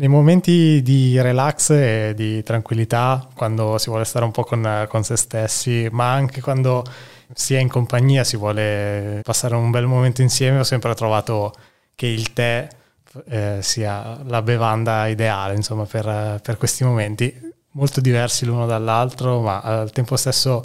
Nei momenti di relax e di tranquillità, quando si vuole stare un po' con, con se stessi, ma anche quando si è in compagnia, si vuole passare un bel momento insieme, ho sempre trovato che il tè eh, sia la bevanda ideale insomma, per, per, questi momenti, molto diversi l'uno dall'altro, ma al tempo stesso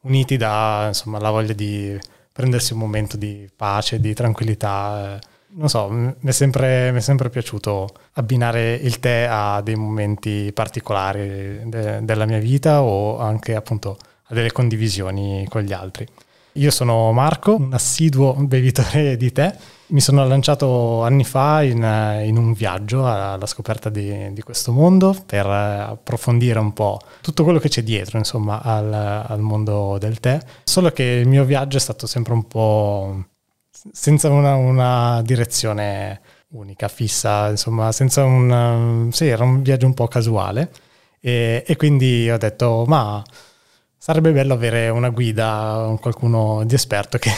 uniti da insomma, la voglia di prendersi un momento di pace, di tranquillità. Eh non so, mi è, sempre, sempre piaciuto abbinare il tè a dei momenti particolari de, della mia vita o anche appunto a delle condivisioni con gli altri. Io sono Marco, un assiduo bevitore di tè. Mi sono lanciato anni fa in, in un viaggio alla scoperta di, di, questo mondo per approfondire un po' tutto quello che c'è dietro, insomma, al, al mondo del tè. Solo che il mio viaggio è stato sempre un po' senza una, una, direzione unica, fissa, insomma, senza un... sì, era un viaggio un po' casuale e, e quindi ho detto, ma sarebbe bello avere una guida, qualcuno di esperto che,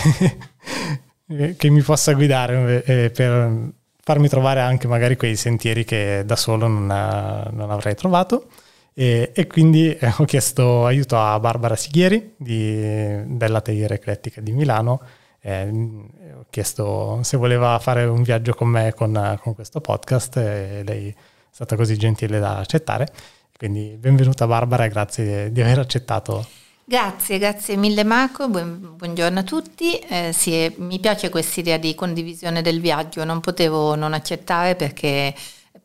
che mi possa guidare eh, per farmi trovare anche magari quei sentieri che da solo non, non avrei trovato. E, e, quindi ho chiesto aiuto a Barbara Sighieri di, della Teire Eclettica di Milano eh, ho chiesto se voleva fare un viaggio con me con, con questo podcast e lei è stata così gentile da accettare. Quindi benvenuta Barbara grazie di aver accettato. Grazie, grazie mille Marco, Buon, buongiorno a tutti. Eh, sì, mi piace questa idea di condivisione del viaggio, non potevo non accettare perché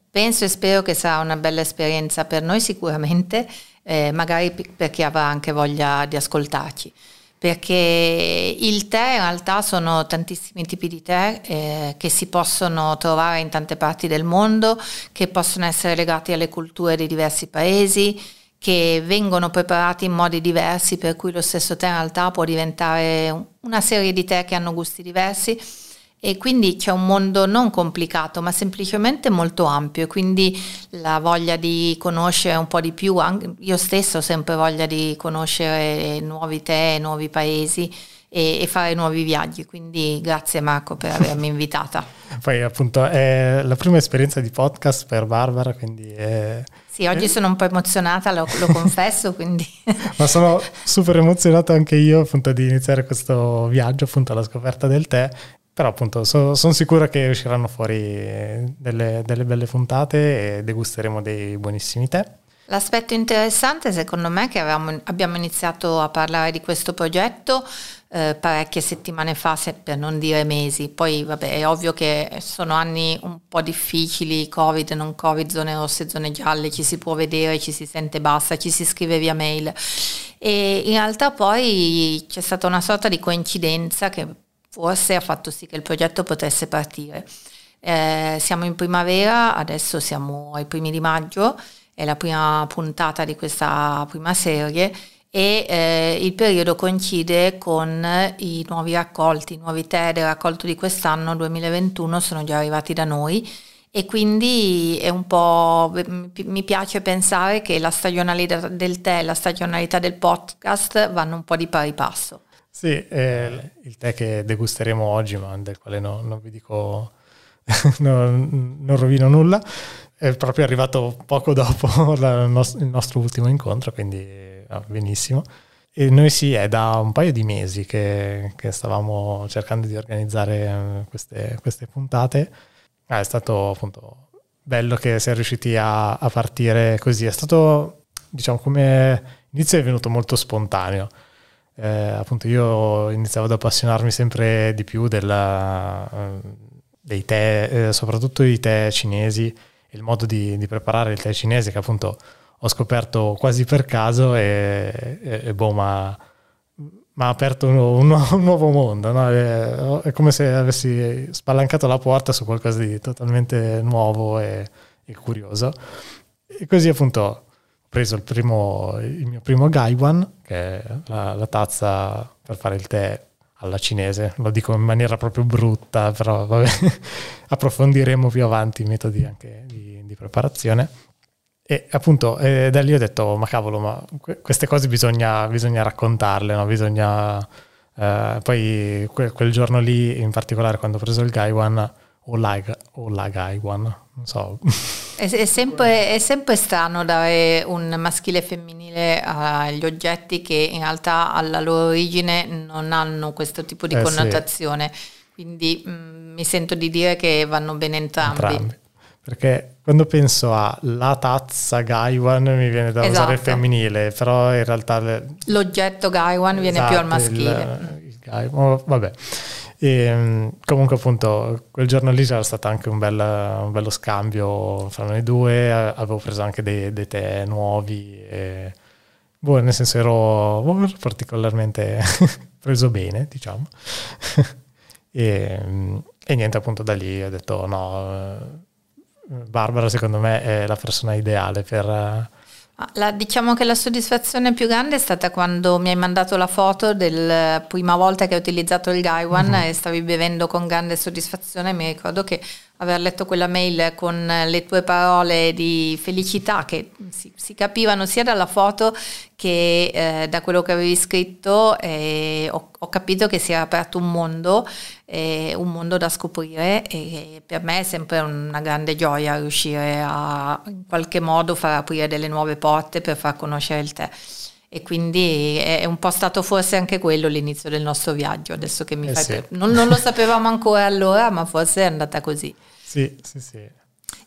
penso e spero che sarà una bella esperienza per noi sicuramente, eh, magari per chi avrà anche voglia di ascoltarci perché il tè in realtà sono tantissimi tipi di tè eh, che si possono trovare in tante parti del mondo, che possono essere legati alle culture di diversi paesi, che vengono preparati in modi diversi, per cui lo stesso tè in realtà può diventare una serie di tè che hanno gusti diversi e quindi c'è un mondo non complicato ma semplicemente molto ampio. E quindi la voglia di conoscere un po' di più, io stesso ho sempre voglia di conoscere nuovi tè, nuovi paesi e, e fare nuovi viaggi, quindi grazie Marco per avermi invitata. Poi appunto è la prima esperienza di podcast per Barbara, quindi... È... Sì, oggi sono un po' emozionata, lo, lo confesso, quindi... Ma sono super emozionato anche io appunto di iniziare questo viaggio appunto alla scoperta del tè però appunto so, sono sicuro che usciranno fuori delle, delle belle puntate e degusteremo dei buonissimi tè. L'aspetto interessante secondo me è che avevamo, abbiamo iniziato a parlare di questo progetto eh, parecchie settimane fa, se, per non dire mesi. Poi vabbè è ovvio che sono anni un po' difficili, Covid, non Covid, zone rosse, zone gialle, ci si può vedere, ci si sente basta, ci si scrive via mail. E in realtà poi c'è stata una sorta di coincidenza che forse ha fatto sì che il progetto potesse partire. Eh, siamo in primavera, adesso siamo ai primi di maggio, è la prima puntata di questa prima serie e eh, il periodo coincide con i nuovi raccolti, i nuovi tè del raccolto di quest'anno 2021 sono già arrivati da noi e quindi è un po' mi piace pensare che la stagionalità del tè e la stagionalità del podcast vanno un po' di pari passo. Sì, è il tè che degusteremo oggi, ma del quale no, non vi dico, non, non rovino nulla, è proprio arrivato poco dopo la, il nostro ultimo incontro, quindi ah, benissimo. E noi sì, è da un paio di mesi che, che stavamo cercando di organizzare eh, queste, queste puntate. Ah, è stato appunto bello che si è riusciti a, a partire così. È stato, diciamo, come inizio è venuto molto spontaneo eh, appunto io iniziavo ad appassionarmi sempre di più della, eh, dei tè, eh, soprattutto i tè cinesi, il modo di, di, preparare il tè cinese che appunto ho scoperto quasi per caso e, e, e boh, ma mi ha aperto un, un, un, nuovo mondo, no? è, è, come se avessi spalancato la porta su qualcosa di totalmente nuovo e, e curioso. E così appunto preso il, primo, il mio primo Gaiwan, che è la, la, tazza per fare il tè alla cinese, lo dico in maniera proprio brutta, però vabbè, approfondiremo più avanti i metodi anche di, di preparazione. E appunto eh, da lì ho detto, ma cavolo, ma queste cose bisogna, bisogna raccontarle, no? bisogna... Eh, poi que- quel giorno lì, in particolare quando ho preso il Gaiwan, o la, o la Gaiwan, non so, È, è, sempre, è, sempre, strano dare un maschile e femminile agli oggetti che in realtà alla loro origine non hanno questo tipo di eh connotazione. Sì. Quindi mh, mm, mi sento di dire che vanno bene entrambi. entrambi. Perché quando penso a la tazza Gaiwan mi viene da esatto. usare il femminile, però in realtà... Le... L'oggetto Gaiwan viene più al esatto, maschile. Il, il Gaiwan, vabbè. E, comunque appunto quel giorno lì c'era stato anche un, bel, un bello scambio fra noi due, avevo preso anche dei, dei tè nuovi e, boh, nel senso ero, ero particolarmente preso bene diciamo. E, e, niente appunto da lì ho detto no Barbara secondo me è la persona ideale per la, diciamo che la soddisfazione più grande è stata quando mi hai mandato la foto della prima volta che hai utilizzato il Gaiwan mm-hmm. e stavi bevendo con grande soddisfazione. Mi ricordo che aver letto quella mail con le tue parole di felicità che si, si capivano sia dalla foto che eh, da quello che avevi scritto eh, ho, ho, capito che si era aperto un mondo, eh, un mondo da scoprire e per me è sempre una grande gioia riuscire a in qualche modo far aprire delle nuove porte per far conoscere il te. E quindi è un po' stato forse anche quello l'inizio del nostro viaggio, adesso che mi eh fai... Sì. Non, non lo sapevamo ancora allora, ma forse è andata così. Sì, sì, sì.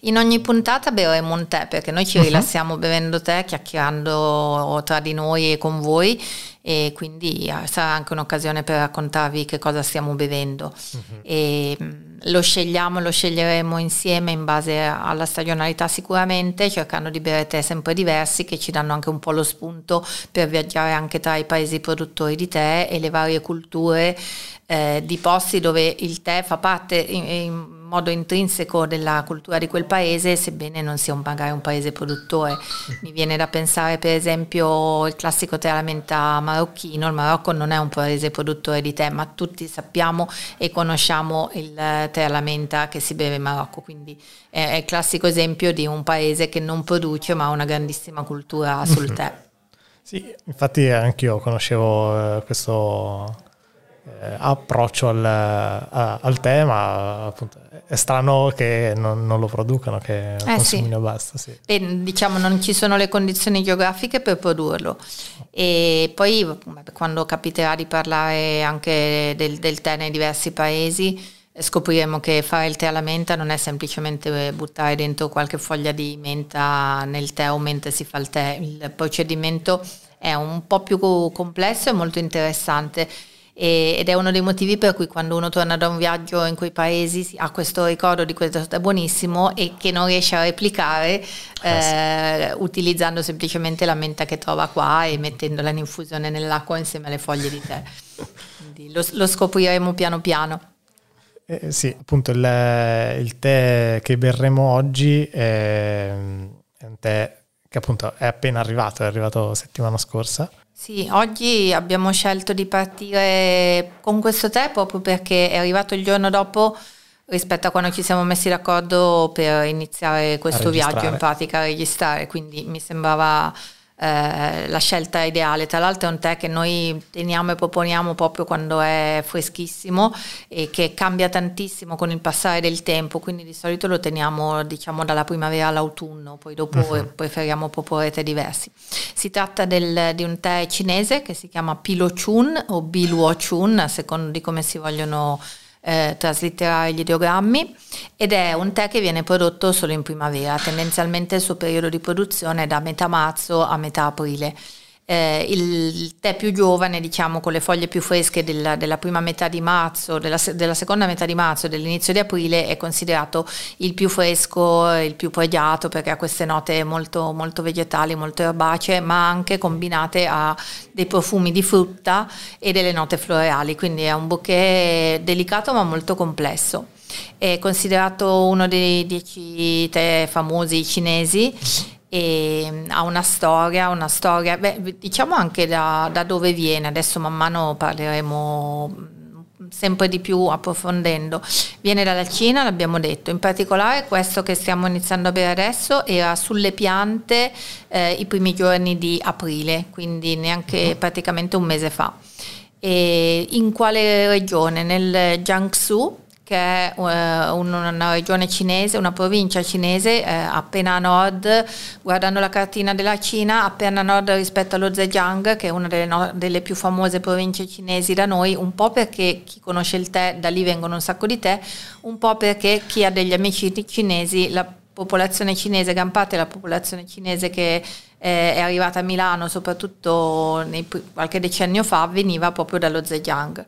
In ogni puntata berremo un tè perché noi ci uh-huh. rilassiamo bevendo tè, chiacchierando tra di noi e con voi e quindi eh, sarà anche un'occasione per raccontarvi che cosa stiamo bevendo. Uh-huh. Lo scegliamo, lo sceglieremo insieme in base alla stagionalità sicuramente, cercando di bere tè sempre diversi che ci danno anche un po' lo spunto per viaggiare anche tra i paesi produttori di tè e le varie culture eh, di posti dove il tè fa parte in, in modo intrinseco della cultura di quel paese, sebbene non sia un, magari un paese produttore. Mi viene da pensare per esempio il classico tè alla menta marocchino, il Marocco non è un paese produttore di tè, ma tutti sappiamo e conosciamo il tè alla menta che si beve in Marocco, quindi è, il classico esempio di un paese che non produce ma ha una grandissima cultura sul tè. Sì, infatti anch'io conoscevo eh, questo eh, approccio al, a, al tema, appunto, è strano che non, non lo producano, che eh consumino sì. basta. Sì. E, diciamo non ci sono le condizioni geografiche per produrlo. E poi quando capiterà di parlare anche del, del tè nei diversi paesi, scopriremo che fare il tè alla menta non è semplicemente buttare dentro qualche foglia di menta nel tè o mentre si fa il tè. Il procedimento è un po' più complesso e molto interessante e, ed è uno dei motivi per cui quando uno torna da un viaggio in quei paesi ha questo ricordo di questo è buonissimo e che non riesce a replicare eh, eh, utilizzando semplicemente la menta che trova qua e mettendola in infusione nell'acqua insieme alle foglie di tè. Quindi lo, lo scopriremo piano piano. Eh, sì, appunto il, il, tè che berremo oggi è, è un tè che appunto è appena arrivato, è arrivato settimana scorsa sì, oggi abbiamo scelto di partire con questo tè proprio perché è arrivato il giorno dopo rispetto a quando ci siamo messi d'accordo per iniziare questo viaggio in pratica a registrare, quindi mi sembrava eh, la scelta ideale. Tra l'altro è un tè che noi teniamo e proponiamo proprio quando è freschissimo e che cambia tantissimo con il passare del tempo, quindi di solito lo teniamo diciamo dalla primavera all'autunno, poi dopo uh-huh. preferiamo proporre tè diversi. Si tratta del, di un tè cinese che si chiama Pilo Chun o Biluo Chun, a seconda di come si vogliono eh, traslitterare gli ideogrammi ed è un tè che viene prodotto solo in primavera, tendenzialmente il suo periodo di produzione è da metà marzo a metà aprile eh, il tè più giovane, diciamo con le foglie più fresche della, della prima metà di marzo, della, della, seconda metà di marzo e dell'inizio di aprile, è considerato il più fresco, il più pregiato perché ha queste note molto, molto vegetali, molto erbacee, ma anche combinate a dei profumi di frutta e delle note floreali, quindi è un bouquet delicato ma molto complesso. È considerato uno dei dieci tè famosi cinesi e mm, ha una storia, una storia, beh, diciamo anche da, da, dove viene, adesso man mano parleremo mm, sempre di più approfondendo. Viene dalla Cina, l'abbiamo detto, in particolare questo che stiamo iniziando a bere adesso era sulle piante eh, i primi giorni di aprile, quindi neanche uh-huh. praticamente un mese fa. E in quale regione? Nel Jiangsu, che è uh, una regione cinese, una provincia cinese, eh, appena a nord, guardando la cartina della Cina, appena a nord rispetto allo Zhejiang, che è una delle, no- delle, più famose province cinesi da noi, un po' perché chi conosce il tè, da lì vengono un sacco di tè, un po' perché chi ha degli amici cinesi, la popolazione cinese, gran parte della popolazione cinese che eh, è arrivata a Milano, soprattutto nei, qualche decennio fa, veniva proprio dallo Zhejiang.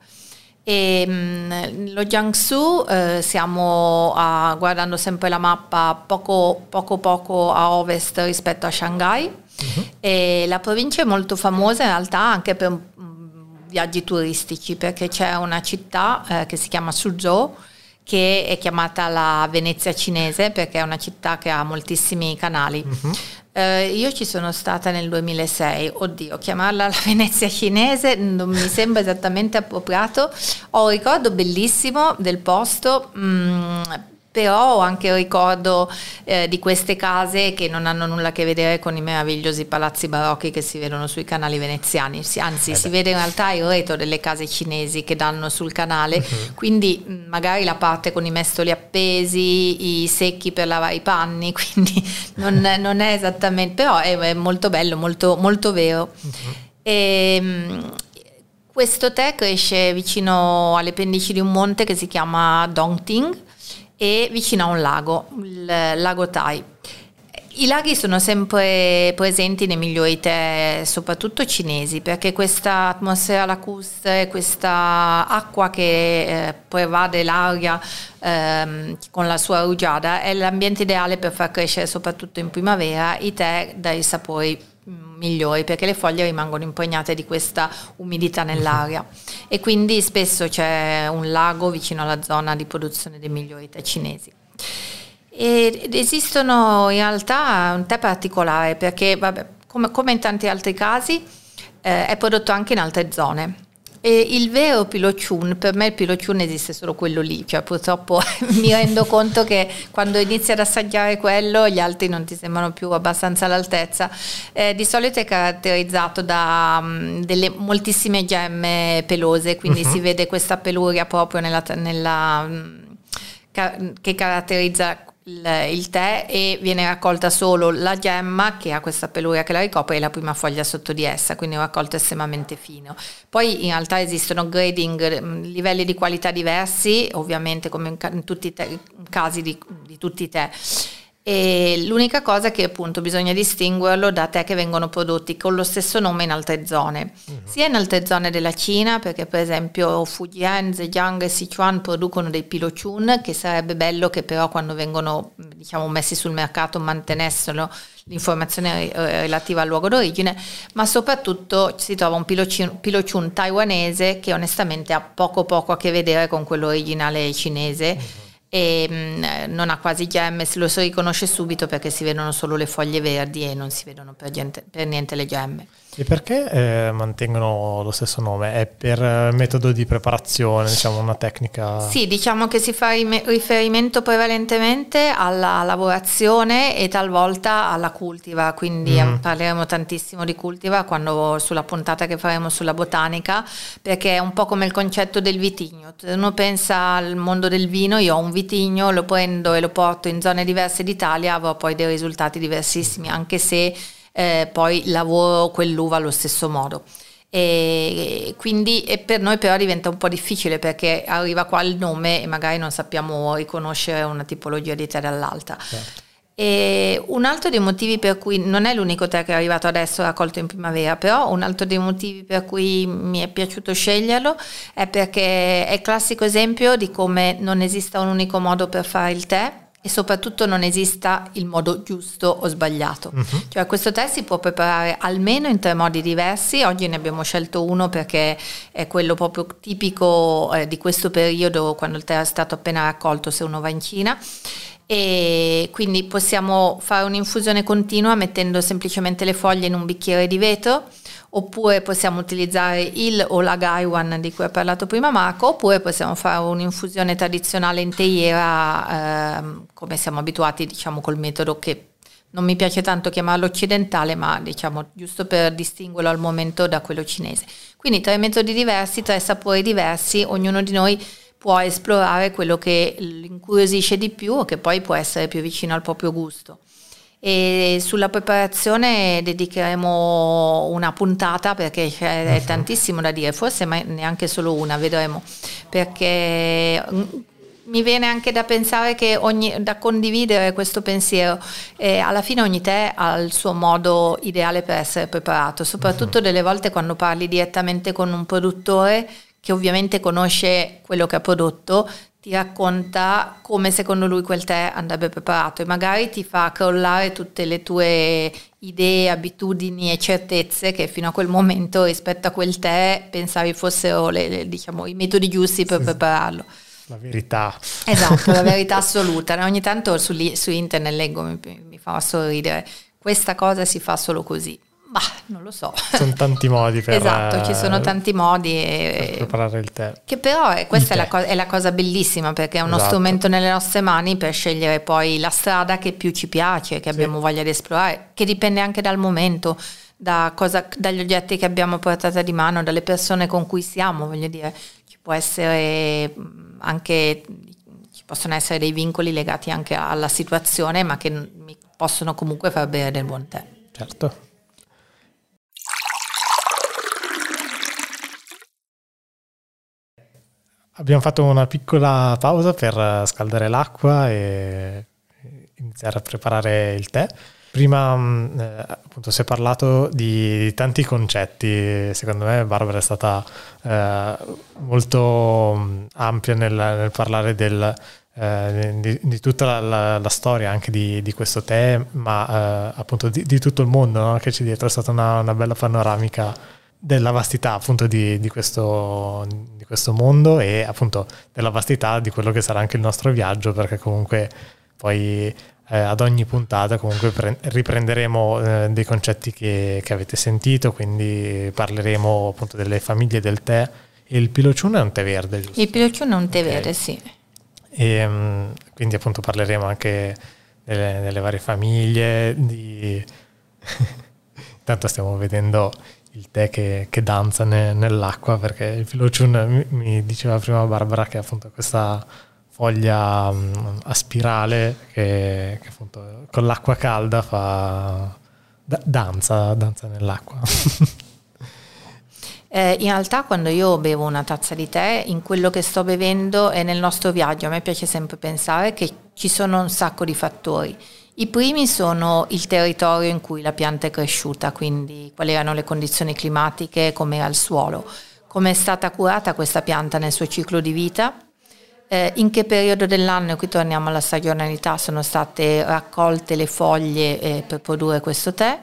E, mh, mm, lo Jiangsu eh, siamo a, guardando sempre la mappa poco poco, poco a ovest rispetto a Shanghai uh-huh. e la provincia è molto famosa in realtà anche per um, viaggi turistici perché c'è una città eh, che si chiama Suzhou che è chiamata la Venezia cinese perché è una città che ha moltissimi canali. Uh-huh. Eh, io ci sono stata nel 2006, oddio, chiamarla la Venezia cinese non mi sembra esattamente appropriato. Ho un ricordo bellissimo del posto, mh, mm, però ho anche ricordo eh, di queste case che non hanno nulla a che vedere con i meravigliosi palazzi barocchi che si vedono sui canali veneziani, anzi eh si vede in realtà il retro delle case cinesi che danno sul canale, uh-huh. quindi mm, magari la parte con i mestoli appesi, i secchi per lavare i panni, quindi non, non è esattamente, però è, è, molto bello, molto, molto vero. Uh-huh. E, ehm, questo tè cresce vicino alle pendici di un monte che si chiama Dongting e vicino a un lago, il lago Tai. I laghi sono sempre presenti nei migliori tè, soprattutto cinesi, perché questa atmosfera lacustre, questa acqua che eh, prevade l'aria ehm, con la sua rugiada è l'ambiente ideale per far crescere soprattutto in primavera i tè dai sapori migliori perché le foglie rimangono impregnate di questa umidità nell'aria e quindi spesso c'è un lago vicino alla zona di produzione dei migliori tè cinesi. Ed esistono in realtà un tè particolare perché vabbè, come, come, in tanti altri casi eh, è prodotto anche in altre zone e il vero pilociun, per me il pilociun esiste solo quello lì, cioè purtroppo mi rendo conto che quando inizi ad assaggiare quello gli altri non ti sembrano più abbastanza all'altezza. Eh, di solito è caratterizzato da um, delle moltissime gemme pelose, quindi uh-huh. si vede questa peluria proprio nella, nella, ca- che caratterizza il, tè e viene raccolta solo la gemma che ha questa peluria che la ricopre e la prima foglia sotto di essa, quindi raccolto estremamente fino. Poi in realtà esistono grading, mm, livelli di qualità diversi, ovviamente come in, in tutti i te, casi di, di tutti i tè. E l'unica cosa è che appunto bisogna distinguerlo da tè che vengono prodotti con lo stesso nome in altre zone, uh-huh. sia in altre zone della Cina, perché per esempio Fujian, Zhejiang e Sichuan producono dei pilochun, che sarebbe bello che però quando vengono diciamo, messi sul mercato mantenessero l'informazione relativa al luogo d'origine, ma soprattutto si trova un pilochun taiwanese che onestamente ha poco poco a che vedere con quello originale cinese. Uh-huh e mh, mm, non ha quasi gemme, lo si riconosce subito perché si vedono solo le foglie verdi e non si vedono per, gente, per niente le gemme. E perché eh, mantengono lo stesso nome? È per eh, metodo di preparazione, diciamo una tecnica? Sì, diciamo che si fa riferimento prevalentemente alla lavorazione e talvolta alla cultiva, quindi mm. parleremo tantissimo di cultiva quando, sulla puntata che faremo sulla botanica, perché è un po' come il concetto del vitigno. Se uno pensa al mondo del vino, io ho un vitigno, lo prendo e lo porto in zone diverse d'Italia, avrò poi dei risultati diversissimi, anche se eh, poi lavoro quell'uva allo stesso modo. E quindi e per noi però diventa un po' difficile perché arriva qua il nome e magari non sappiamo riconoscere una tipologia di tè dall'altra. Certo. E un altro dei motivi per cui non è l'unico tè che è arrivato adesso raccolto in primavera, però un altro dei motivi per cui mi è piaciuto sceglierlo è perché è il classico esempio di come non esista un unico modo per fare il tè e soprattutto non esista il modo giusto o sbagliato. Uh-huh. Cioè questo tè si può preparare almeno in tre modi diversi, oggi ne abbiamo scelto uno perché è quello proprio tipico eh, di questo periodo quando il tè è stato appena raccolto se uno va in Cina e quindi possiamo fare un'infusione continua mettendo semplicemente le foglie in un bicchiere di vetro oppure possiamo utilizzare il o la Gaiwan di cui ha parlato prima Marco, oppure possiamo fare un'infusione tradizionale in teiera ehm, come siamo abituati diciamo col metodo che non mi piace tanto chiamarlo occidentale, ma diciamo giusto per distinguerlo al momento da quello cinese. Quindi tre metodi diversi, tre sapori diversi, ognuno di noi può esplorare quello che l'incuriosisce di più o che poi può essere più vicino al proprio gusto. E sulla preparazione dedicheremo una puntata perché c'è uh-huh. tantissimo da dire, forse neanche solo una, vedremo, perché mm, mi viene anche da pensare che ogni, da condividere questo pensiero, eh, alla fine ogni tè ha il suo modo ideale per essere preparato, soprattutto uh-huh. delle volte quando parli direttamente con un produttore che ovviamente conosce quello che ha prodotto, ti racconta come secondo lui quel tè andrebbe preparato e magari ti fa crollare tutte le tue idee, abitudini e certezze che fino a quel momento rispetto a quel tè pensavi fossero le, le, diciamo, i metodi giusti per sì, prepararlo. La verità. Esatto, la verità assoluta. Ogni tanto su, su internet leggo, mi, mi fa sorridere, questa cosa si fa solo così. Ma non lo so. Ci sono tanti modi per Esatto, ci sono tanti modi e, preparare il tè. Che però è, questa è la, co- è la, cosa bellissima perché è uno esatto. strumento nelle nostre mani per scegliere poi la strada che più ci piace, che sì. abbiamo voglia di esplorare, che dipende anche dal momento, da cosa, dagli oggetti che abbiamo portato di mano, dalle persone con cui siamo, voglio dire, ci può essere anche ci possono essere dei vincoli legati anche alla situazione, ma che mi possono comunque far bere del buon tè. Certo. Abbiamo fatto una piccola pausa per scaldare l'acqua e iniziare a preparare il tè. Prima mm, eh, appunto si è parlato di tanti concetti, secondo me Barbara è stata eh, molto mm, ampia nel, nel parlare del, eh, di, di, tutta la, la, la, storia anche di, di, questo tè, ma eh, appunto di, di, tutto il mondo no? che c'è dietro, è stata una, una bella panoramica della vastità appunto di, di, questo, di, questo, mondo e appunto della vastità di quello che sarà anche il nostro viaggio perché comunque poi eh, ad ogni puntata comunque pre- riprenderemo eh, dei concetti che, che, avete sentito quindi parleremo appunto delle famiglie del tè il pilociun è un tè verde giusto? il pilociun è un tè okay. verde sì e um, quindi appunto parleremo anche delle, delle varie famiglie di... intanto stiamo vedendo il tè che, che danza ne, nell'acqua, perché il filociun mi, mi, diceva prima Barbara che appunto questa foglia um, a spirale che, che, appunto con l'acqua calda fa da, danza, danza nell'acqua. Eh, in realtà quando io bevo una tazza di tè, in quello che sto bevendo e nel nostro viaggio, a me piace sempre pensare che ci sono un sacco di fattori. I primi sono il territorio in cui la pianta è cresciuta, quindi quali erano le condizioni climatiche, come era il suolo, come è stata curata questa pianta nel suo ciclo di vita, eh, in che periodo dell'anno, e qui torniamo alla stagionalità, sono state raccolte le foglie eh, per produrre questo tè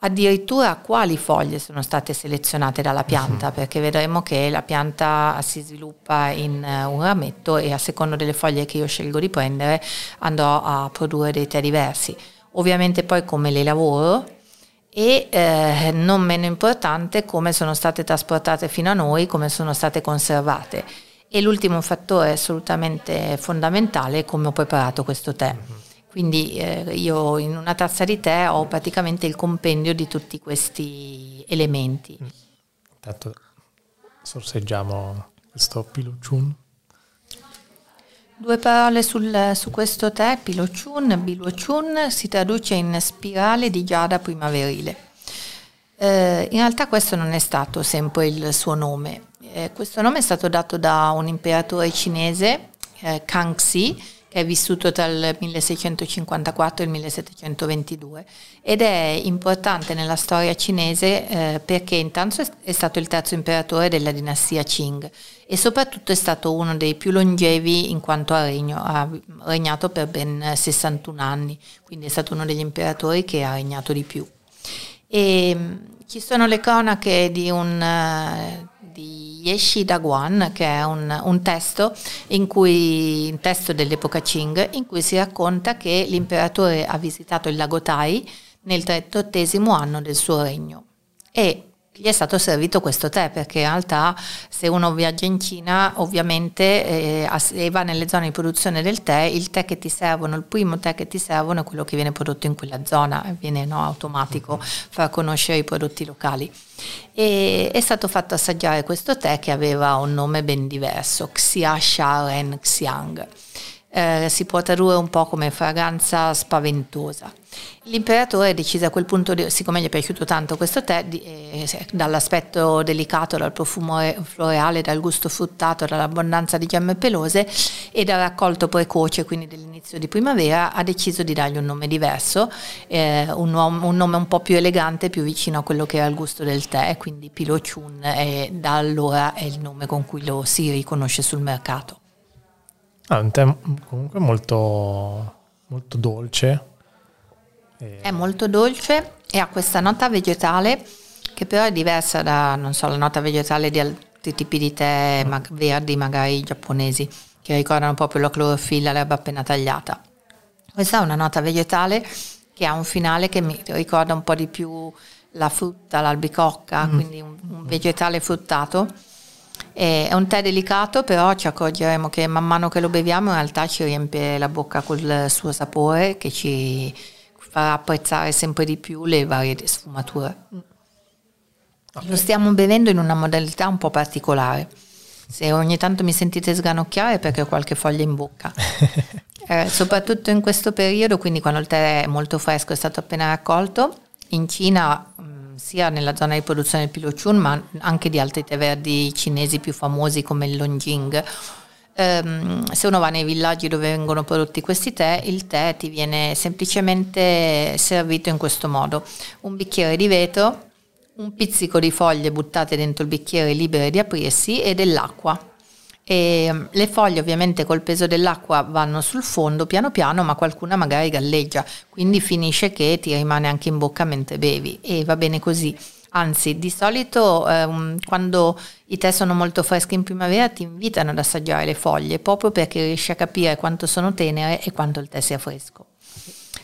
addirittura quali foglie sono state selezionate dalla pianta, perché vedremo che la pianta si sviluppa in uh, un rametto e a seconda delle foglie che io scelgo di prendere andrò a produrre dei tè diversi. Ovviamente poi come le lavoro e eh, non meno importante come sono state trasportate fino a noi, come sono state conservate. E l'ultimo fattore assolutamente fondamentale è come ho preparato questo tè. Quindi eh, io in una tazza di tè ho praticamente il compendio di tutti questi elementi. Intanto sorseggiamo questo Piluchun. Due parole sul, su questo tè, Piluchun. Biluchun si traduce in spirale di giada primaverile. Eh, in realtà questo non è stato sempre il suo nome. Eh, questo nome è stato dato da un imperatore cinese, eh, Kangxi, che è vissuto tra il 1654 e il 1722 ed è importante nella storia cinese eh, perché intanto è stato il terzo imperatore della dinastia Qing e soprattutto è stato uno dei più longevi in quanto a regno, ha regnato per ben 61 anni, quindi è stato uno degli imperatori che ha regnato di più. E, mm, ci sono le cronache di un di Yeshi Daguan, che è un, un testo, cui, un testo dell'epoca Qing, in cui si racconta che l'imperatore ha visitato il lago Tai nel 38 anno del suo regno. E gli è stato servito questo tè perché in realtà se uno viaggia in Cina ovviamente eh, e va nelle zone di produzione del tè, il tè che ti servono, il primo tè che ti servono è quello che viene prodotto in quella zona, viene no, automatico far conoscere i prodotti locali. E è stato fatto assaggiare questo tè che aveva un nome ben diverso, Xia Sharen Xiang eh, si può tradurre un po' come fragranza spaventosa. L'imperatore decise a quel punto, siccome gli è piaciuto tanto questo tè, eh, dall'aspetto delicato, dal profumo floreale, dal gusto fruttato, dall'abbondanza di gemme pelose e dal raccolto precoce, quindi dell'inizio di primavera, ha deciso di dargli un nome diverso, eh, un, un, nome un po' più elegante, più vicino a quello che era il gusto del tè, quindi Pilo Chun, e da allora è il nome con cui lo si riconosce sul mercato. Ah, un tè comunque molto, molto dolce. E... È molto dolce e ha questa nota vegetale che però è diversa da, non so, la nota vegetale di altri tipi di tè ma- verdi, magari giapponesi, che ricordano proprio la clorofilla, l'erba appena tagliata. Questa è una nota vegetale che ha un finale che mi ricorda un po' di più la frutta, l'albicocca, mm. quindi un, un vegetale fruttato è un tè delicato, però ci accorgeremo che man mano che lo beviamo in realtà ci riempie la bocca col suo sapore che ci farà apprezzare sempre di più le varie sfumature. Okay. Lo stiamo bevendo in una modalità un po' particolare. Se ogni tanto mi sentite sganocchiare è perché ho qualche foglia in bocca. eh, soprattutto in questo periodo, quindi quando il tè è molto fresco, è stato appena raccolto, in Cina sia nella zona di produzione del Pilochun ma anche di altri tè verdi cinesi più famosi come il Longjing. Um, se uno va nei villaggi dove vengono prodotti questi tè, il tè ti viene semplicemente servito in questo modo. Un bicchiere di vetro, un pizzico di foglie buttate dentro il bicchiere libere di aprirsi e dell'acqua. E ehm, le foglie ovviamente col peso dell'acqua vanno sul fondo piano piano, ma qualcuna magari galleggia, quindi finisce che ti rimane anche in bocca mentre bevi e va bene così. Anzi, di solito ehm, quando i tè sono molto freschi in primavera ti invitano ad assaggiare le foglie proprio perché riesci a capire quanto sono tenere e quanto il tè sia fresco.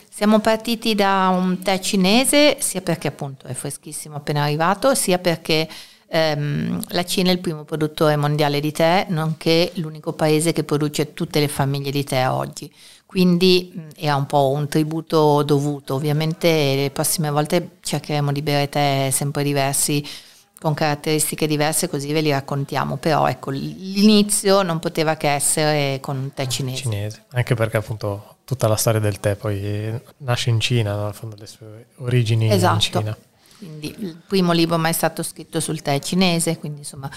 Siamo partiti da un tè cinese sia perché appunto è freschissimo appena arrivato, sia perché ehm, la Cina è il primo produttore mondiale di tè, nonché l'unico paese che produce tutte le famiglie di tè oggi. Quindi mh, era un po' un tributo dovuto. Ovviamente le prossime volte cercheremo di bere tè sempre diversi con caratteristiche diverse così ve li raccontiamo, però ecco l'inizio non poteva che essere con un tè cinese. cinese. Anche perché appunto tutta la storia del tè poi nasce in Cina, no? al fondo le sue origini esatto. in Cina. Quindi il primo libro mai stato scritto sul tè cinese, quindi insomma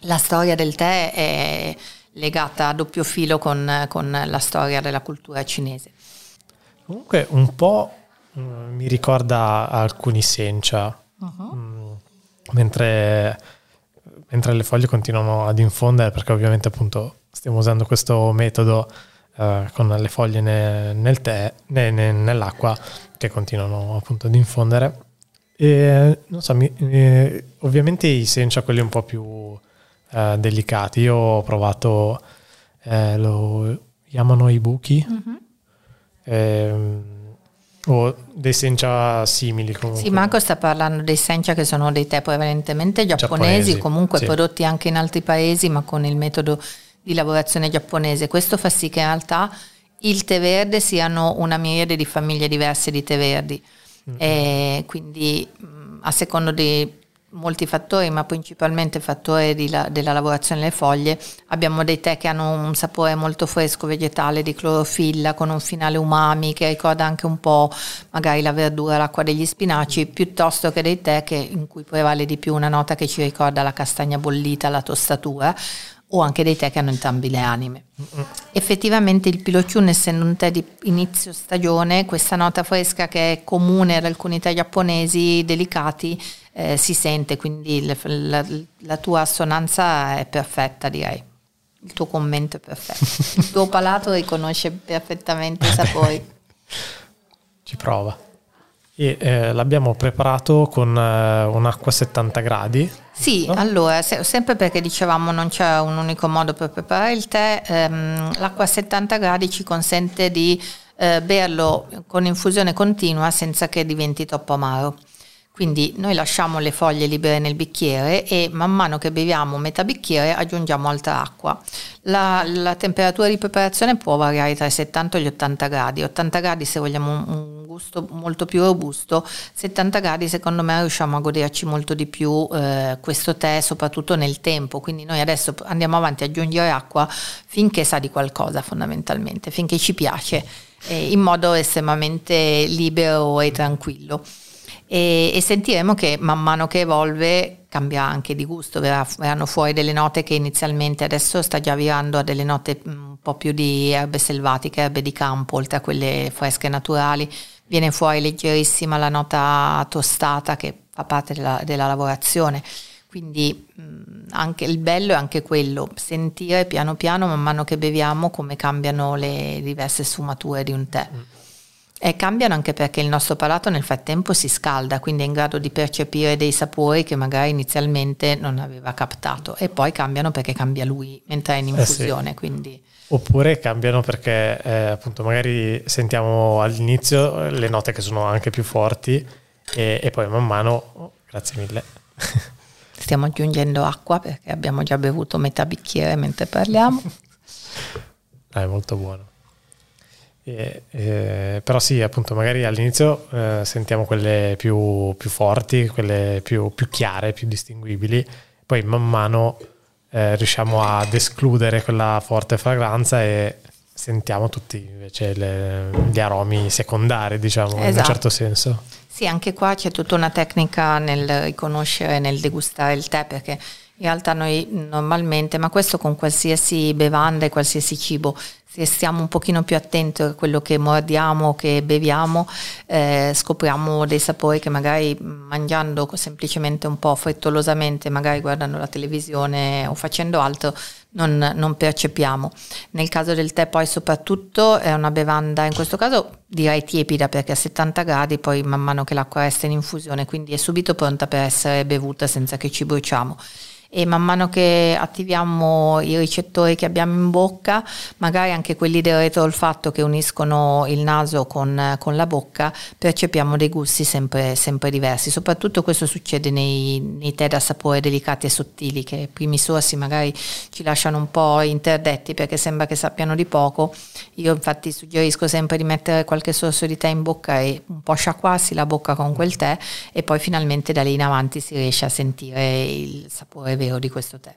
la storia del tè è legata a doppio filo con, con la storia della cultura cinese. Comunque un po' mm, mi ricorda alcuni sencha, uh-huh. Mm, mentre, mentre, le foglie continuano ad infondere, perché ovviamente appunto stiamo usando questo metodo uh, con le foglie ne, nel tè, ne, ne, nell'acqua, che continuano appunto ad infondere e, non so, mi, eh, ovviamente i sencha quelli un po' più eh, delicati. Io ho provato, eh, lo chiamano i buchi, mm-hmm. Ehm, o dei sencha simili comunque. Sì, Marco sta parlando dei sencha che sono dei tè prevalentemente giapponesi, giapponesi comunque sì. prodotti anche in altri paesi, ma con il metodo di lavorazione giapponese. Questo fa sì che in realtà il tè verde siano una miriade di famiglie diverse di tè verdi Mm-hmm. Quindi a secondo di molti fattori, ma principalmente fattori la, della lavorazione delle foglie, abbiamo dei tè che hanno un sapore molto fresco vegetale di clorofilla con un finale umami che ricorda anche un po' magari la verdura, l'acqua degli spinaci, piuttosto che dei tè che, in cui prevale di più una nota che ci ricorda la castagna bollita, la tostatura o anche dei tè che hanno entrambi le anime. Mm-hmm. Effettivamente il Pilociun, essendo un tè di inizio stagione, questa nota fresca che è comune ad alcuni tè giapponesi delicati eh, si sente, quindi la, la, la, tua assonanza è perfetta direi. Il tuo commento è perfetto. Il tuo palato riconosce perfettamente i sapori. Ci prova. E eh, l'abbiamo preparato con eh, un'acqua 70 gradi sì, no? allora, se, sempre perché dicevamo non c'è un unico modo per preparare il tè, ehm, l'acqua a 70 gradi ci consente di eh, berlo con infusione continua senza che diventi troppo amaro. Quindi noi lasciamo le foglie libere nel bicchiere e man mano che beviamo metà bicchiere aggiungiamo altra acqua. La, la temperatura di preparazione può variare tra i 70 e gli 80 gradi. 80 gradi se vogliamo un, gusto molto più robusto, 70 gradi secondo me riusciamo a goderci molto di più eh, questo tè, soprattutto nel tempo. Quindi noi adesso andiamo avanti a aggiungere acqua finché sa di qualcosa fondamentalmente, finché ci piace, eh, in modo estremamente libero e tranquillo e, e, sentiremo che man mano che evolve cambia anche di gusto, verranno fuori delle note che inizialmente adesso sta già virando a delle note mm, un po' più di erbe selvatiche, erbe di campo, oltre a quelle fresche naturali, viene fuori leggerissima la nota tostata che fa parte della, della lavorazione. Quindi mm, anche il bello è anche quello, sentire piano piano man mano che beviamo come cambiano le diverse sfumature di un tè. Mm. E cambiano anche perché il nostro palato nel frattempo si scalda, quindi è in grado di percepire dei sapori che magari inizialmente non aveva captato e poi cambiano perché cambia lui mentre è in infusione. Eh sì. quindi... Oppure cambiano perché eh, appunto magari sentiamo all'inizio le note che sono anche più forti e, e poi man mano, oh, grazie mille. Stiamo aggiungendo acqua perché abbiamo già bevuto metà bicchiere mentre parliamo. È molto buono. Eh, eh, però sì, appunto, magari all'inizio eh, sentiamo quelle più, più forti, quelle più, più, chiare, più distinguibili, poi man mano eh, riusciamo ad escludere quella forte fragranza e sentiamo tutti invece le, gli aromi secondari, diciamo, esatto. in un esatto. certo senso. Sì, anche qua c'è tutta una tecnica nel riconoscere, nel degustare il tè, perché in realtà noi normalmente, ma questo con qualsiasi bevanda e qualsiasi cibo, se stiamo un pochino più attenti a quello che mordiamo, che beviamo, eh, scopriamo dei sapori che magari mangiando semplicemente un po' frettolosamente, magari guardando la televisione o facendo altro, non, non, percepiamo. Nel caso del tè poi soprattutto è una bevanda, in questo caso direi tiepida perché a 70 gradi poi man mano che l'acqua resta in infusione, quindi è subito pronta per essere bevuta senza che ci bruciamo e man mano che attiviamo i ricettori che abbiamo in bocca, magari anche quelli del retroolfatto che uniscono il naso con, con la bocca, percepiamo dei gusti sempre, sempre diversi. Soprattutto questo succede nei, nei, tè da sapore delicati e sottili, che i primi sorsi magari ci lasciano un po' interdetti perché sembra che sappiano di poco. Io infatti suggerisco sempre di mettere qualche sorso di tè in bocca e un po' sciacquarsi la bocca con quel tè e poi finalmente da lì in avanti si riesce a sentire il sapore vero di questo tè.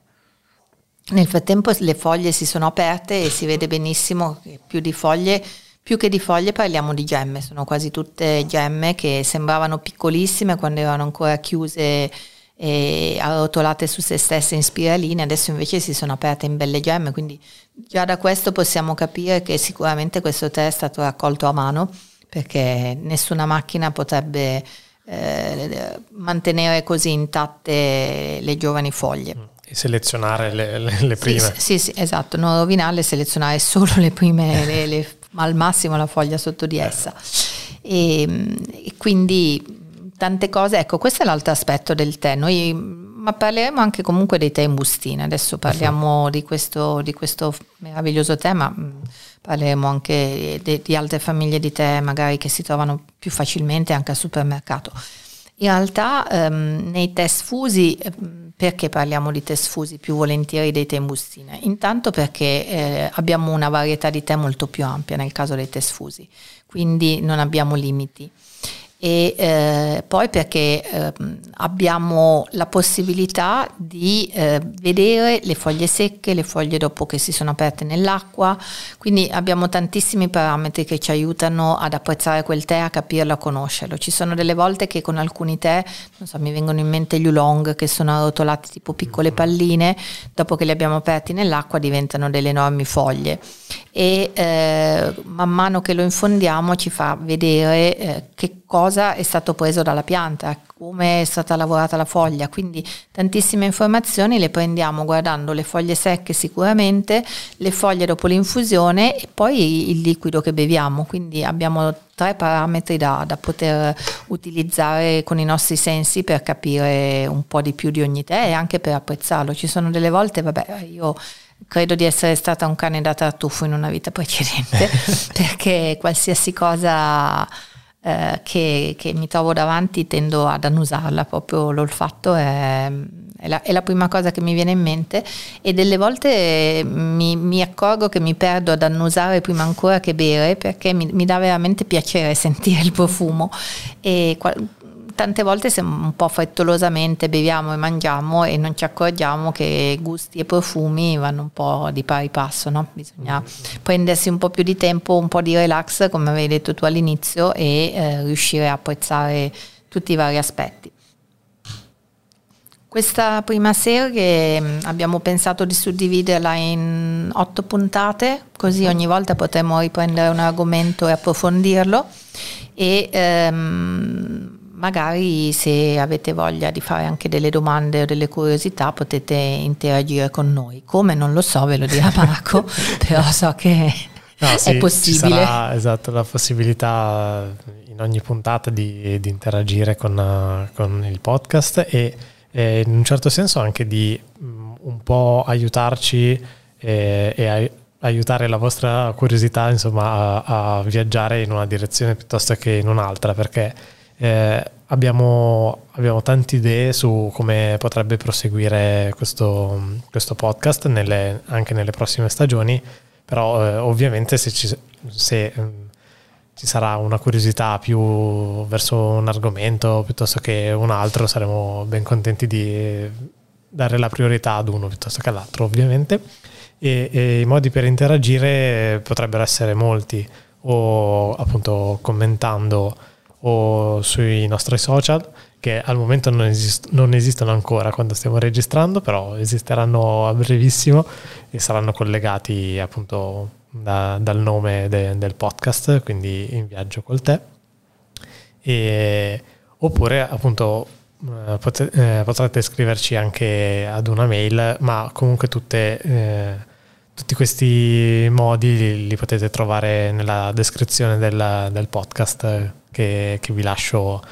Nel frattempo le foglie si sono aperte e si vede benissimo che più di foglie, più che di foglie parliamo di gemme, sono quasi tutte gemme che sembravano piccolissime quando erano ancora chiuse e arrotolate su se stesse in spiraline, adesso invece si sono aperte in belle gemme, quindi già da questo possiamo capire che sicuramente questo tè è stato raccolto a mano perché nessuna macchina potrebbe eh, mantenere così intatte le giovani foglie. Mm. E selezionare le, le, le prime. Sì, sì, sì, esatto, non rovinarle, selezionare solo le prime, le, le, al massimo la foglia sotto di essa. E, e, quindi tante cose, ecco, questo è l'altro aspetto del tè. Noi ma parleremo anche comunque dei tè in bustina. Adesso parliamo di questo, di questo meraviglioso tè, ma mm, parleremo anche di, di altre famiglie di tè magari che si trovano più facilmente anche al supermercato. In realtà ehm, nei test fusi, ehm, perché parliamo di test fusi più volentieri dei tè in bustina? Intanto perché eh, abbiamo una varietà di tè molto più ampia nel caso dei test fusi, quindi non abbiamo limiti e eh, poi perché eh, abbiamo la possibilità di eh, vedere le foglie secche, le foglie dopo che si sono aperte nell'acqua, quindi abbiamo tantissimi parametri che ci aiutano ad apprezzare quel tè, a capirlo, a conoscerlo. Ci sono delle volte che con alcuni tè, non so, mi vengono in mente gli oolong che sono arrotolati tipo piccole palline, dopo che li abbiamo aperti nell'acqua diventano delle enormi foglie. E eh, man mano che lo infondiamo ci fa vedere eh, che cosa è stato preso dalla pianta, come è stata lavorata la foglia, quindi tantissime informazioni le prendiamo guardando le foglie secche sicuramente, le foglie dopo l'infusione e poi il liquido che beviamo, quindi abbiamo tre parametri da, da poter utilizzare con i nostri sensi per capire un po' di più di ogni tè e anche per apprezzarlo. Ci sono delle volte, vabbè, io credo di essere stata un cane da tartufo in una vita precedente perché qualsiasi cosa eh, che, che, mi trovo davanti tendo ad annusarla, proprio l'olfatto è, è, la, è, la, prima cosa che mi viene in mente e delle volte mi, mi, accorgo che mi perdo ad annusare prima ancora che bere perché mi, mi dà veramente piacere sentire il profumo. E tante volte un po' frettolosamente beviamo e mangiamo e non ci accorgiamo che gusti e profumi vanno un po' di pari passo, no? bisogna prendersi un po' più di tempo, un po' di relax, come avevi detto tu all'inizio, e eh, riuscire a apprezzare tutti i vari aspetti. Questa prima serie mm, abbiamo pensato di suddividerla in otto puntate, così ogni volta potremo riprendere un argomento e approfondirlo e ehm, magari se avete voglia di fare anche delle domande o delle curiosità potete interagire con noi. Come non lo so, ve lo dirà Marco, però so che no, è sì, possibile. Sarà esatto, la possibilità in ogni puntata di, di interagire con, con, il podcast e, e, in un certo senso anche di um, un po' aiutarci e, e aiutare la vostra curiosità insomma, a, a viaggiare in una direzione piuttosto che in un'altra perché eh, abbiamo, abbiamo, tante idee su come potrebbe proseguire questo, questo podcast nelle, anche nelle prossime stagioni, però eh, ovviamente se, ci, se eh, ci, sarà una curiosità più verso un argomento piuttosto che un altro, saremo ben contenti di dare la priorità ad uno piuttosto che all'altro, ovviamente. E, e i modi per interagire potrebbero essere molti, o appunto commentando o sui nostri social che al momento non, esist- non, esistono ancora quando stiamo registrando, però esisteranno a brevissimo e saranno collegati appunto da, dal nome de- del podcast, quindi in viaggio col te. E, oppure appunto eh, pot- eh, potrete scriverci anche ad una mail, ma comunque tutte, eh, tutti questi modi li, li, potete trovare nella descrizione del, del podcast che, che vi lascio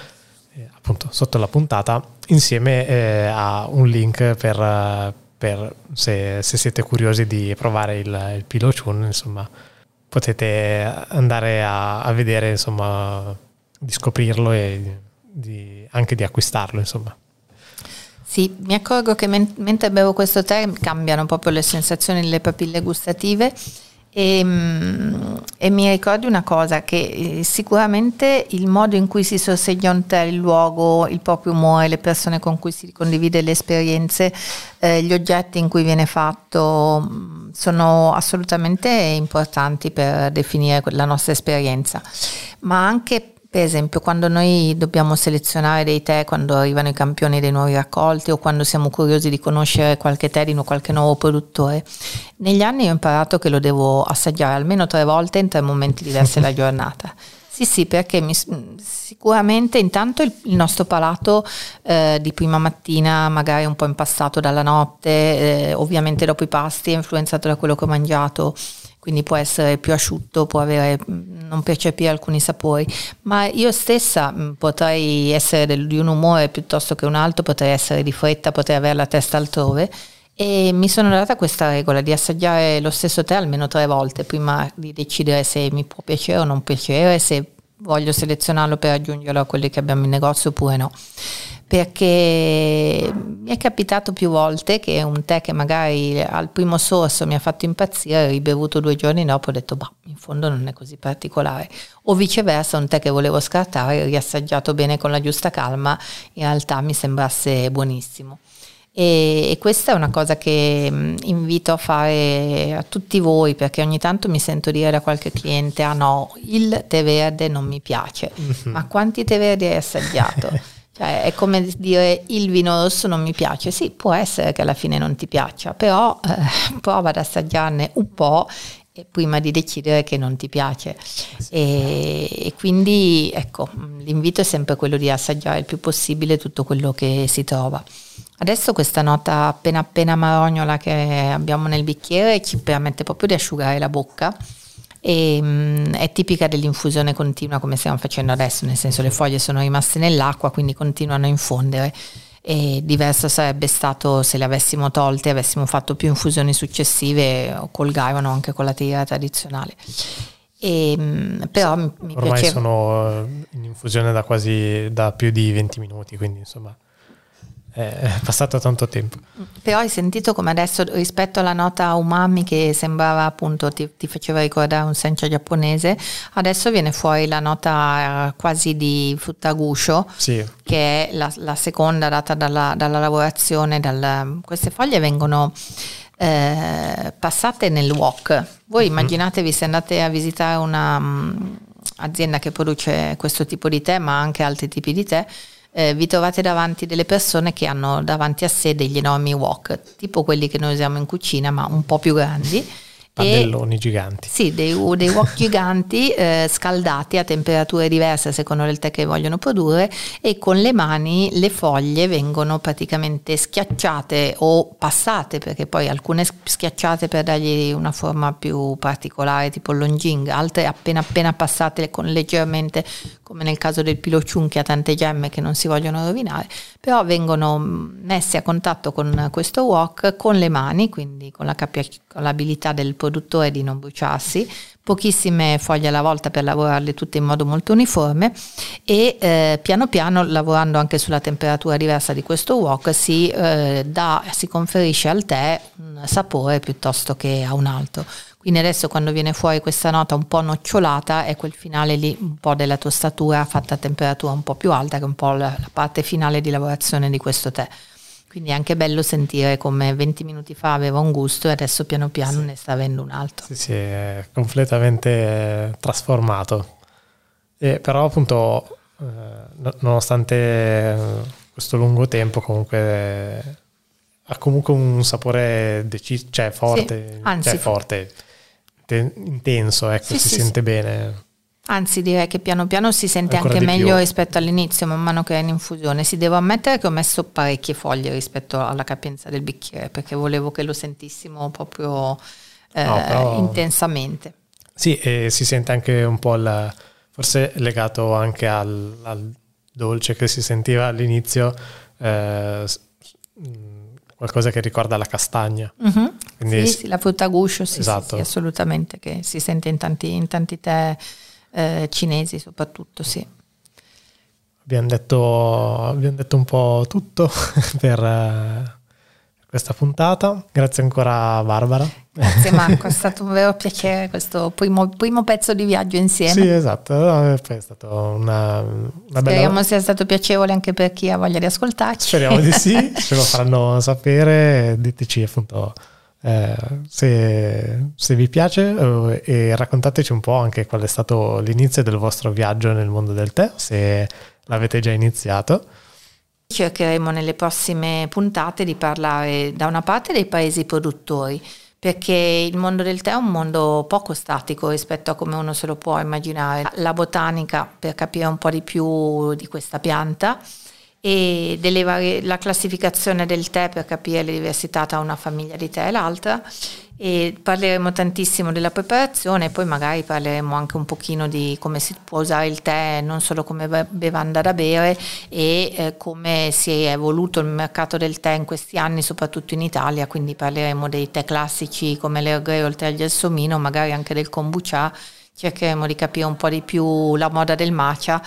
eh, appunto sotto la puntata insieme eh, a un link per, per se, se, siete curiosi di provare il, il Pilo Chun, insomma potete andare a, a, vedere, insomma, di scoprirlo e di, anche di acquistarlo, insomma. Sì, mi accorgo che men- mentre bevo questo tè cambiano proprio le sensazioni delle papille gustative e, mm, e, mi ricordi una cosa, che eh, sicuramente il modo in cui si sorseggia un tè, il luogo, il proprio umore, le persone con cui si condivide le esperienze, eh, gli oggetti in cui viene fatto mm, sono assolutamente importanti per definire la nostra esperienza, ma anche per esempio, quando noi dobbiamo selezionare dei tè, quando arrivano i campioni dei nuovi raccolti o quando siamo curiosi di conoscere qualche tè di qualche nuovo produttore, negli anni ho imparato che lo devo assaggiare almeno tre volte in tre momenti diversi della giornata. Sì, sì, perché mi, sicuramente intanto il, il nostro palato eh, di prima mattina, magari un po' impastato dalla notte, eh, ovviamente dopo i pasti, è influenzato da quello che ho mangiato quindi può essere più asciutto, può avere, mm, non percepire alcuni sapori, ma io stessa mm, potrei essere di un umore piuttosto che un altro, potrei essere di fretta, potrei avere la testa altrove. E mi sono data questa regola di assaggiare lo stesso tè almeno tre volte prima di decidere se mi può piacere o non piacere, se voglio selezionarlo per aggiungerlo a quelli che abbiamo in negozio oppure no perché mi è capitato più volte che un tè che magari al primo sorso mi ha fatto impazzire, ribevuto due giorni dopo ho detto, bah, in fondo non è così particolare. O viceversa, un tè che volevo scartare, riassaggiato bene con la giusta calma, in realtà mi sembrasse buonissimo. E, e, questa è una cosa che mm, invito a fare a tutti voi perché ogni tanto mi sento dire da qualche cliente ah no il tè verde non mi piace mm-hmm. ma quanti tè verdi hai assaggiato? Cioè, è come dire il vino rosso non mi piace. Sì, può essere che alla fine non ti piaccia, però eh, prova ad assaggiarne un po' prima di decidere che non ti piace. E, e, quindi ecco, l'invito è sempre quello di assaggiare il più possibile tutto quello che si trova. Adesso questa nota appena appena marognola che abbiamo nel bicchiere ci permette proprio di asciugare la bocca e mh, mm, è tipica dell'infusione continua come stiamo facendo adesso, nel senso le foglie sono rimaste nell'acqua quindi continuano a infondere e diverso sarebbe stato se le avessimo tolte, avessimo fatto più infusioni successive o col gaivano anche con la tira tradizionale. E, mm, però mi, mi Ormai piaceva. sono in infusione da quasi da più di 20 minuti, quindi insomma è passato tanto tempo. Però hai sentito come adesso rispetto alla nota umami che sembrava appunto ti, ti faceva ricordare un sencha giapponese, adesso viene fuori la nota eh, quasi di frutta guscio, Sì, che è la, la seconda data dalla, dalla lavorazione. Dal, queste foglie vengono eh, passate nel wok. Voi immaginatevi se andate a visitare una mm, azienda che produce questo tipo di tè, ma anche altri tipi di tè, eh, vi trovate davanti delle persone che hanno davanti a sé degli enormi wok, tipo quelli che noi usiamo in cucina, ma un po' più grandi. Pannelloni giganti. Sì, dei, dei wok giganti eh, scaldati a temperature diverse a seconda del tè che vogliono produrre e con le mani le foglie vengono praticamente schiacciate o passate perché poi alcune schiacciate per dargli una forma più particolare tipo il Longjing, altre appena appena passate con leggermente come nel caso del pilociun che ha tante gemme che non si vogliono rovinare, però vengono messi a contatto con questo wok con le mani, quindi con, la capia- con l'abilità del produttore di non bruciarsi, pochissime foglie alla volta per lavorarle tutte in modo molto uniforme e eh, piano piano lavorando anche sulla temperatura diversa di questo wok si, eh, dà, si conferisce al tè un sapore piuttosto che a un altro. Quindi adesso quando viene fuori questa nota un po' nocciolata è quel finale lì un po' della tostatura fatta a temperatura un po' più alta che è un po' la, la parte finale di lavorazione di questo tè. Quindi è anche bello sentire come 20 minuti fa aveva un gusto e adesso piano piano Sì. ne sta avendo un altro. Sì, sì, è completamente eh, trasformato. E però appunto, eh, no- nonostante eh, questo lungo tempo, comunque eh, ha comunque un sapore deciso, cioè forte, anzi, cioè forte, te- intenso, ecco, Sì, si sì, sente bene. Anzi, direi che piano piano si sente Ancora anche meglio più. rispetto all'inizio, man mano che è in infusione. Si devo ammettere che ho messo parecchie foglie rispetto alla capienza del bicchiere, perché volevo che lo sentissimo proprio eh, No, però- intensamente. Sì, e si sente anche un po' il, forse legato anche al, al dolce che si sentiva all'inizio, eh, mh, qualcosa che ricorda la castagna. Quindi Sì, sì, la frutta guscio, sì, sì, Esatto. sì, assolutamente, che si sente in tanti, in tanti tè eh, cinesi soprattutto, sì. Abbiamo detto, abbiamo detto un po' tutto per eh, questa puntata. Grazie ancora Barbara. Grazie Marco, è stato un vero piacere questo primo, primo pezzo di viaggio insieme. Sì, esatto, poi è stato una, una Speriamo bella... sia stato piacevole anche per chi ha voglia di ascoltarci. Speriamo di sì, ce lo faranno sapere, diteci appunto eh, se, se vi piace eh, raccontateci un po' anche qual è stato l'inizio del vostro viaggio nel mondo del tè, se l'avete già iniziato. Cercheremo nelle prossime puntate di parlare da una parte dei paesi produttori, perché il mondo del tè è un mondo poco statico rispetto a come uno se lo può immaginare. La botanica per capire un po' di più di questa pianta e varie- la classificazione del tè per capire le diversità tra una famiglia di tè e l'altra. E parleremo tantissimo della preparazione e poi magari parleremo anche un pochino di come si può usare il tè non solo come be- bevanda da bere e eh, come si è evoluto il mercato del tè in questi anni soprattutto in Italia. Quindi parleremo dei tè classici come l'Earl Grey o il tè al gelsomino magari anche del kombucha. Cercheremo di capire un po' di più la moda del matcha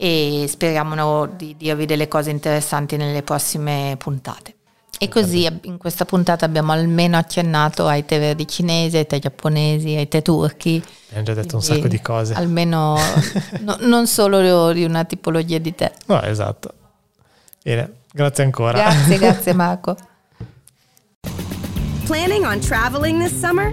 e speriamo di dirvi delle cose interessanti nelle prossime puntate. E così in questa puntata abbiamo almeno accennato ai tè verdi cinesi, ai tè giapponesi, ai tè turchi. Abbiamo già detto un sacco di cose. Almeno no- non solo di una tipologia di tè. No, esatto. Bene, grazie ancora. Grazie, grazie Marco. Planning on traveling this summer?